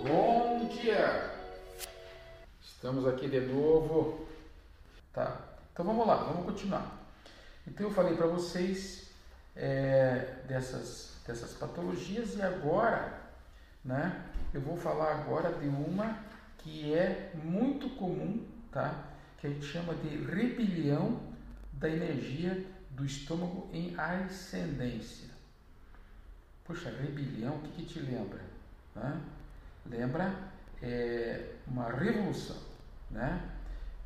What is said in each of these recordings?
Bom dia! Estamos aqui de novo. Tá, então vamos lá, vamos continuar. Então eu falei para vocês é, dessas, dessas patologias e agora, né, eu vou falar agora de uma que é muito comum, tá? Que a gente chama de rebelião da energia do estômago em ascendência. Poxa, rebelião, o que, que te lembra? Né? Lembra é, uma revolução, né?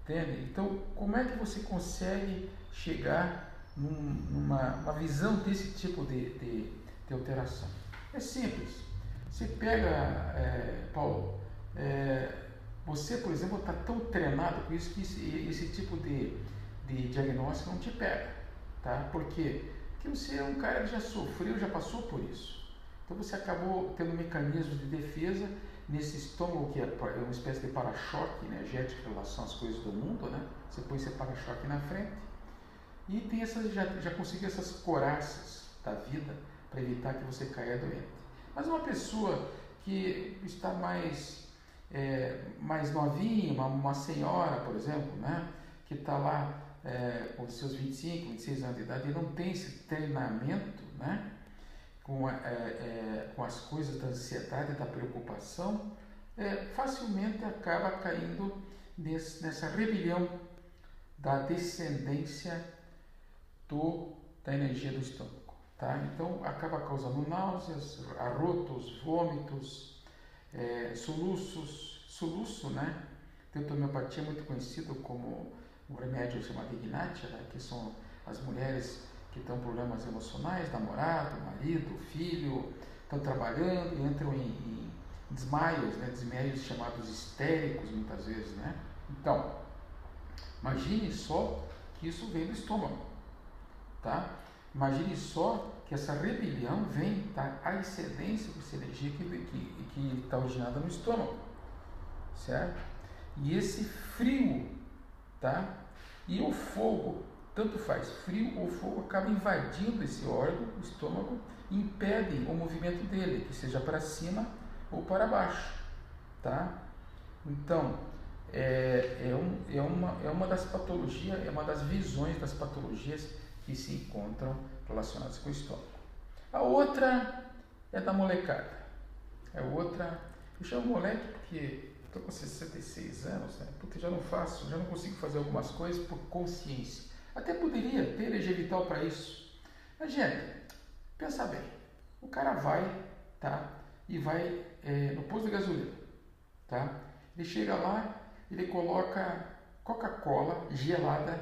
Entende? Então, como é que você consegue chegar num, numa visão desse tipo de, de, de, alteração? É simples. Você pega, é, Paulo, é, você, por exemplo, está tão treinado com isso que esse, esse tipo de, de diagnóstico não te pega, tá? Por quê? Porque você é um cara que já sofreu, já passou por isso. Então você acabou tendo mecanismos de defesa nesse estômago que é, é uma espécie de para-choque energético em relação às coisas do mundo, né? Você põe esse para-choque na frente e tem essas, já, já conseguiu essas coraças da vida para evitar que você caia doente. Mas uma pessoa que está mais, é, mais novinha, uma, uma senhora, por exemplo, né? que está lá é, com seus 25, 26 anos de idade e não tem esse treinamento né? Com, é, é, com as coisas da ansiedade, da preocupação, é, facilmente acaba caindo nesse, nessa rebelião da descendência do, da energia do estômago. Tá? Então acaba causando náuseas, arrotos, vômitos, é, soluços. Soluço, né? Da homeopatia muito conhecido como um remédio chamado Ignatia, né? que são as mulheres que estão problemas emocionais, namorado, marido, filho, estão trabalhando e entram em, em desmaios, né? desmaios chamados histéricos muitas vezes. Né? Então, imagine só que isso vem do estômago. Tá? Imagine só que essa rebelião vem da excedência dessa energia que está originada no estômago. Certo? E esse frio, tá? E o fogo tanto faz frio ou fogo, acaba invadindo esse órgão, o estômago, e impede o movimento dele, que seja para cima ou para baixo. Tá? Então, é, é, um, é, uma, é uma das patologias, é uma das visões das patologias que se encontram relacionadas com o estômago. A outra é da molecada. É outra. Eu chamo moleque porque estou com 66 anos, né? Porque já não faço, já não consigo fazer algumas coisas por consciência. Até poderia ter energia vital para isso. Mas, gente, pensa bem. O cara vai, tá? E vai é, no posto de gasolina, tá? Ele chega lá, ele coloca Coca-Cola gelada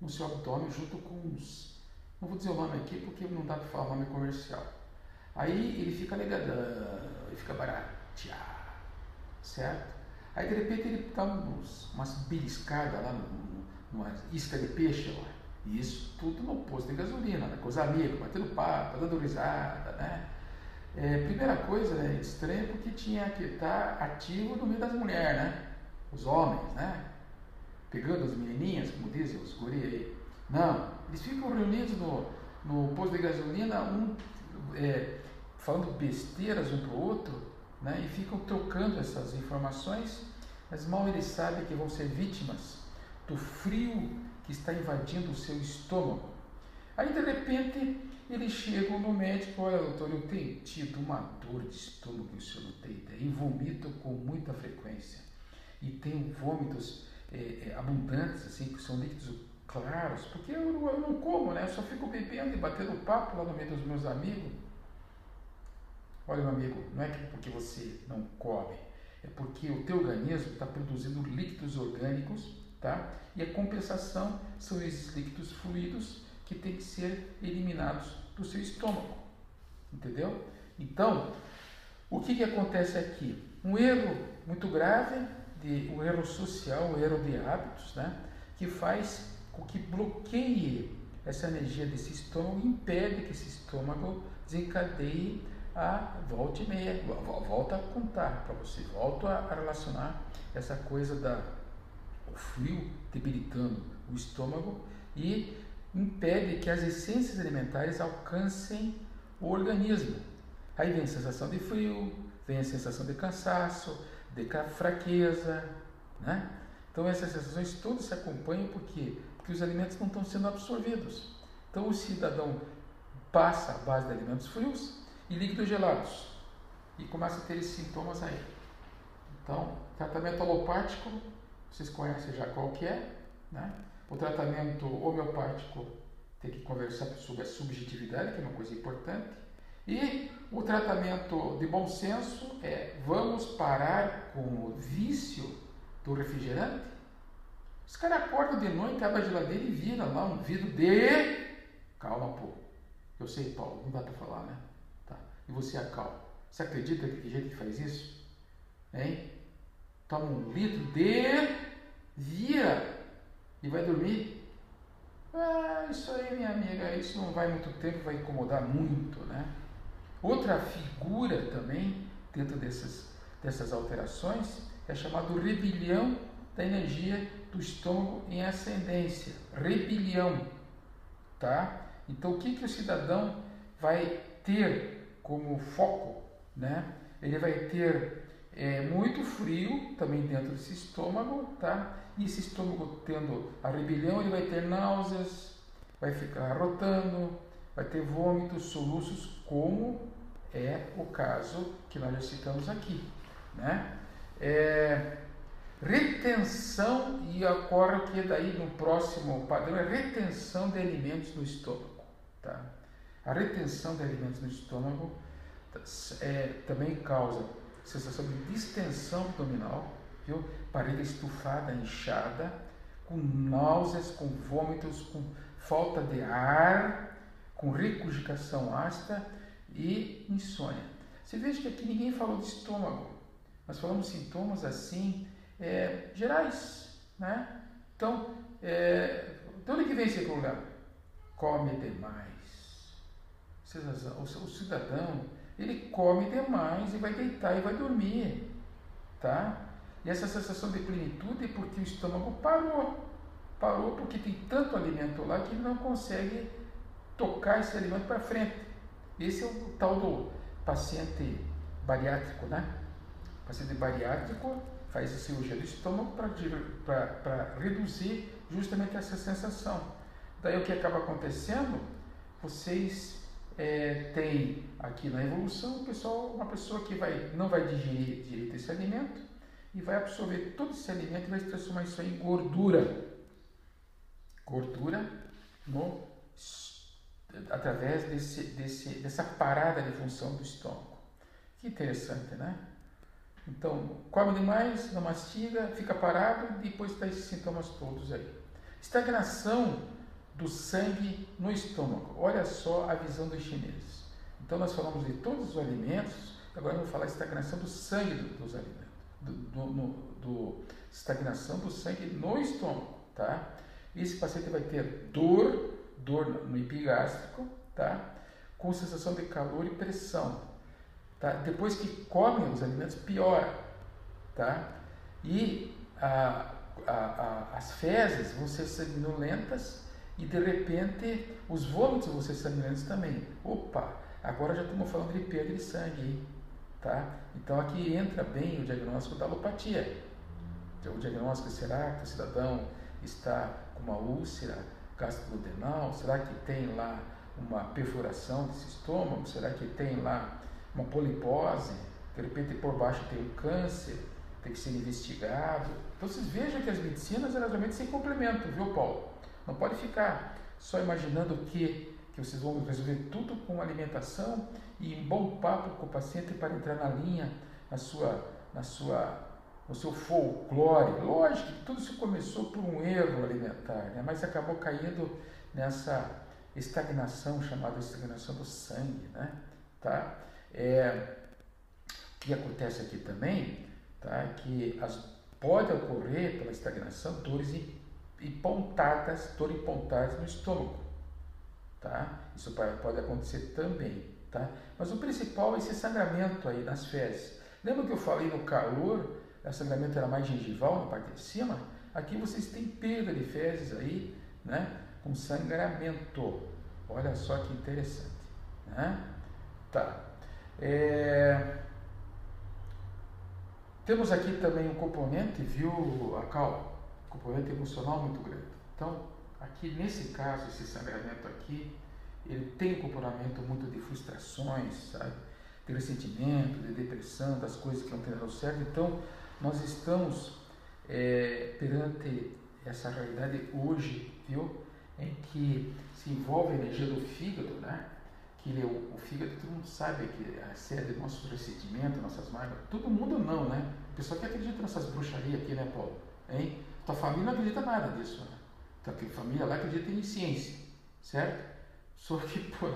no seu abdômen junto com uns. Não vou dizer o nome aqui porque não dá para falar o nome comercial. Aí ele fica legadão, ele fica barateado, certo? Aí de repente ele dá uns, umas beliscadas lá uma isca de peixe lá. Isso tudo no posto de gasolina, né? com os amigos, batendo papo, dando risada, né? É, primeira coisa, né, estranho porque tinha que estar ativo no meio das mulheres, né? Os homens, né? Pegando as menininhas, como dizem os guri aí. Não, eles ficam reunidos no, no posto de gasolina, um é, falando besteiras um para o outro, né? E ficam trocando essas informações, mas mal eles sabem que vão ser vítimas do frio que está invadindo o seu estômago. Aí de repente eles chegam no médico, olha doutor, eu tenho tido uma dor de estômago, o senhor não tem ideia, e vomito com muita frequência. E tenho vômitos é, abundantes, assim, que são líquidos claros, porque eu, eu não como, né? Eu só fico bebendo e batendo papo lá no meio dos meus amigos. Olha, meu amigo, não é que porque você não come, é porque o teu organismo está produzindo líquidos orgânicos Tá? E a compensação são esses líquidos fluidos que têm que ser eliminados do seu estômago. Entendeu? Então, o que, que acontece aqui? Um erro muito grave, de, um erro social, um erro de hábitos, né? que faz com que bloqueie essa energia desse estômago, impede que esse estômago desencadeie a volta e meia, volta a contar para você, volta a relacionar essa coisa da o frio debilitando o estômago e impede que as essências alimentares alcancem o organismo. Aí vem sensação de frio, vem a sensação de cansaço, de fraqueza, né? Então essas sensações todas se acompanham porque porque os alimentos não estão sendo absorvidos. Então o cidadão passa a base de alimentos frios e líquidos gelados e começa a ter esses sintomas aí. Então, tratamento alopático, vocês conhecem já qual que é, né? O tratamento homeopático tem que conversar sobre a subjetividade, que é uma coisa importante. E o tratamento de bom senso é vamos parar com o vício do refrigerante. Os caras acordam de noite, abrem a geladeira e viram lá um vidro de. Calma, pô. Eu sei, Paulo, não dá para falar, né? E você acalma. Você acredita que tem gente que faz isso? Hein? Toma um litro de. Vira e vai dormir. Ah, isso aí, minha amiga, isso não vai muito tempo, vai incomodar muito, né? Outra figura também, dentro dessas, dessas alterações, é chamado rebelião da energia do estômago em ascendência. Rebelião, tá? Então, o que, que o cidadão vai ter como foco, né? Ele vai ter é, muito frio também dentro desse estômago, tá? E esse estômago tendo a rebelião, ele vai ter náuseas, vai ficar rotando, vai ter vômitos, soluços, como é o caso que nós já citamos aqui. Né? É, retenção, e ocorre que daí no próximo padrão, é retenção de alimentos no estômago. Tá? A retenção de alimentos no estômago é, também causa sensação de distensão abdominal, viu? Barriga estufada, inchada, com náuseas, com vômitos, com falta de ar, com regurgitação ácida e insônia. Você veja que aqui ninguém falou de estômago. Nós falamos sintomas assim, é, gerais, né? Então, é, de onde que vem esse problema? Come demais. O cidadão, ele come demais e vai deitar e vai dormir, tá? E essa sensação de plenitude é porque o estômago parou. Parou porque tem tanto alimento lá que ele não consegue tocar esse alimento para frente. Esse é o tal do paciente bariátrico, né? O paciente bariátrico faz a cirurgia do estômago para reduzir justamente essa sensação. Daí o que acaba acontecendo? Vocês é, têm aqui na evolução, pessoal, uma pessoa que vai, não vai digerir direito esse alimento e vai absorver todo esse alimento e vai transformar isso em gordura. Gordura no através desse, desse, dessa parada de função do estômago. Que interessante, né? Então, come demais, não mastiga, fica parado e depois dá esses sintomas todos aí. Estagnação do sangue no estômago. Olha só a visão dos chineses. Então, nós falamos de todos os alimentos, agora vamos falar estagnação do sangue dos alimentos. Do, do, no, do, estagnação do sangue no estômago, tá? Esse paciente vai ter dor dor no epigástrico, tá? com sensação de calor e pressão. Tá? Depois que come os alimentos, piora. Tá? E a, a, a, as fezes vão ser sanguinolentas e de repente os vômitos vão ser sanguinolentos também. Opa, agora já estamos falando de perda de sangue. Tá? Então aqui entra bem o diagnóstico da alopatia. O diagnóstico será que o cidadão está com uma úlcera gastrodenal? Será que tem lá uma perfuração desse estômago? Será que tem lá uma polipose? De repente por baixo tem um câncer, tem que ser investigado. Então vocês vejam que as medicinas elas realmente se complementam, viu Paulo? Não pode ficar só imaginando que, que vocês vão resolver tudo com alimentação e um bom papo com o paciente para entrar na linha, na sua, na sua o seu folclore. Lógico que tudo isso começou por um erro alimentar, né? mas acabou caindo nessa estagnação chamada estagnação do sangue. Né? Tá? É, o que acontece aqui também tá? que as, pode ocorrer pela estagnação dores e, e pontadas, dor e pontadas no estômago. Tá? Isso pode acontecer também. Tá? Mas o principal é esse sangramento aí nas fezes. Lembra que eu falei no calor o sangramento era mais gengival na parte de cima, aqui vocês têm perda de fezes aí, né? Com sangramento. Olha só que interessante. Né? Tá. É... Temos aqui também um componente, viu, a cal, um componente emocional muito grande. Então, aqui nesse caso, esse sangramento aqui, ele tem um comportamento muito de frustrações, sabe? De ressentimento, de depressão, das coisas que não tem dado certo. Então, nós estamos é, perante essa realidade hoje, viu? Em que se envolve a energia do fígado, né? Que ele, é o, o fígado, todo mundo sabe que é a sede do nosso ressentimento, nossas mágoas. Todo mundo não, né? O pessoal que acredita nessas bruxarias aqui, né, Paulo? Hein? Tua família não acredita nada disso, né? Tua família lá acredita em ciência, certo? Só que, pô,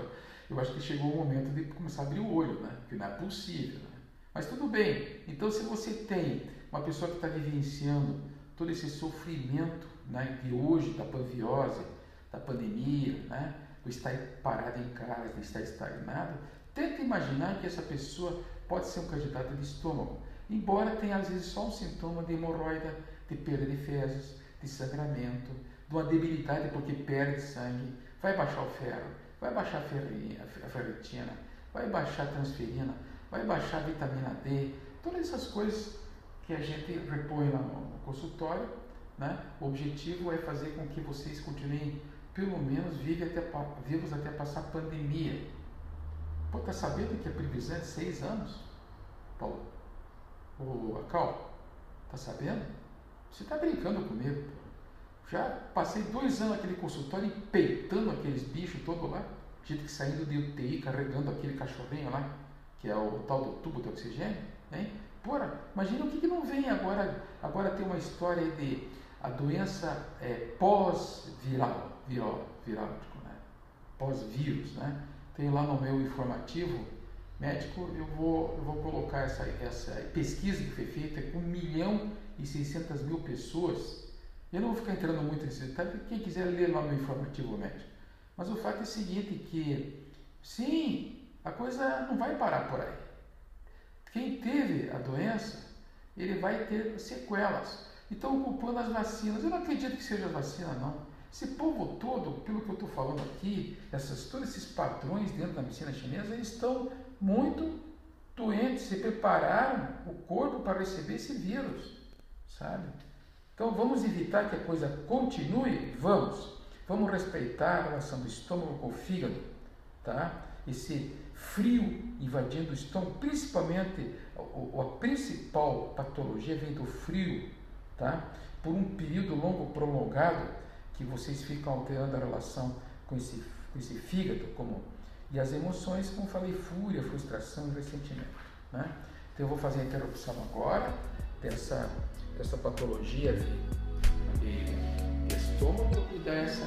eu acho que chegou o momento de começar a abrir o olho, né? Que não é possível, né? Mas tudo bem. Então, se você tem uma pessoa que está vivenciando todo esse sofrimento né, de hoje, da panviose, da pandemia, né, do estar parado em casa, de estar estagnado, tenta imaginar que essa pessoa pode ser um candidato de estômago, embora tenha às vezes só um sintoma de hemorroida, de perda de fezes, de sangramento, de uma debilidade porque perde sangue, vai baixar o ferro, vai baixar a ferritina, vai baixar a transferina, vai baixar a vitamina D, todas essas coisas que a gente repõe lá no consultório. Né? O objetivo é fazer com que vocês continuem, pelo menos, vivos até, vivos até passar a pandemia. Pô, tá sabendo que a previsão é de seis anos? Paulo? O Acal? Tá sabendo? Você tá brincando comigo. Já passei dois anos naquele consultório peitando aqueles bichos todos lá. Gente que saindo de UTI carregando aquele cachorrinho lá, que é o tal do tubo de oxigênio. Hein? Porra, imagina o que, que não vem agora. Agora tem uma história de a doença é, pós-viral, viral, viral, né? pós-vírus, né? Tem lá no meu informativo médico, eu vou, eu vou colocar essa, essa pesquisa que foi feita com 1 milhão e 600 mil pessoas. Eu não vou ficar entrando muito nesse detalhe, quem quiser ler lá no informativo médico. Mas o fato é o seguinte, que sim, a coisa não vai parar por aí. Quem teve a doença, ele vai ter sequelas. Então, ocupando as vacinas. Eu não acredito que seja vacina, não. Esse povo todo, pelo que eu estou falando aqui, essas, todos esses padrões dentro da medicina chinesa, eles estão muito doentes, se prepararam o corpo para receber esse vírus, sabe? Então vamos evitar que a coisa continue? Vamos. Vamos respeitar a relação do estômago com o fígado, tá? Esse frio invadindo o estômago, principalmente a, a principal patologia vem do frio, tá? Por um período longo prolongado que vocês ficam alterando a relação com esse, com esse fígado, como e as emoções, como falei, fúria, frustração e ressentimento, né? Então eu vou fazer a interrupção agora dessa, dessa patologia de, de estômago e dessa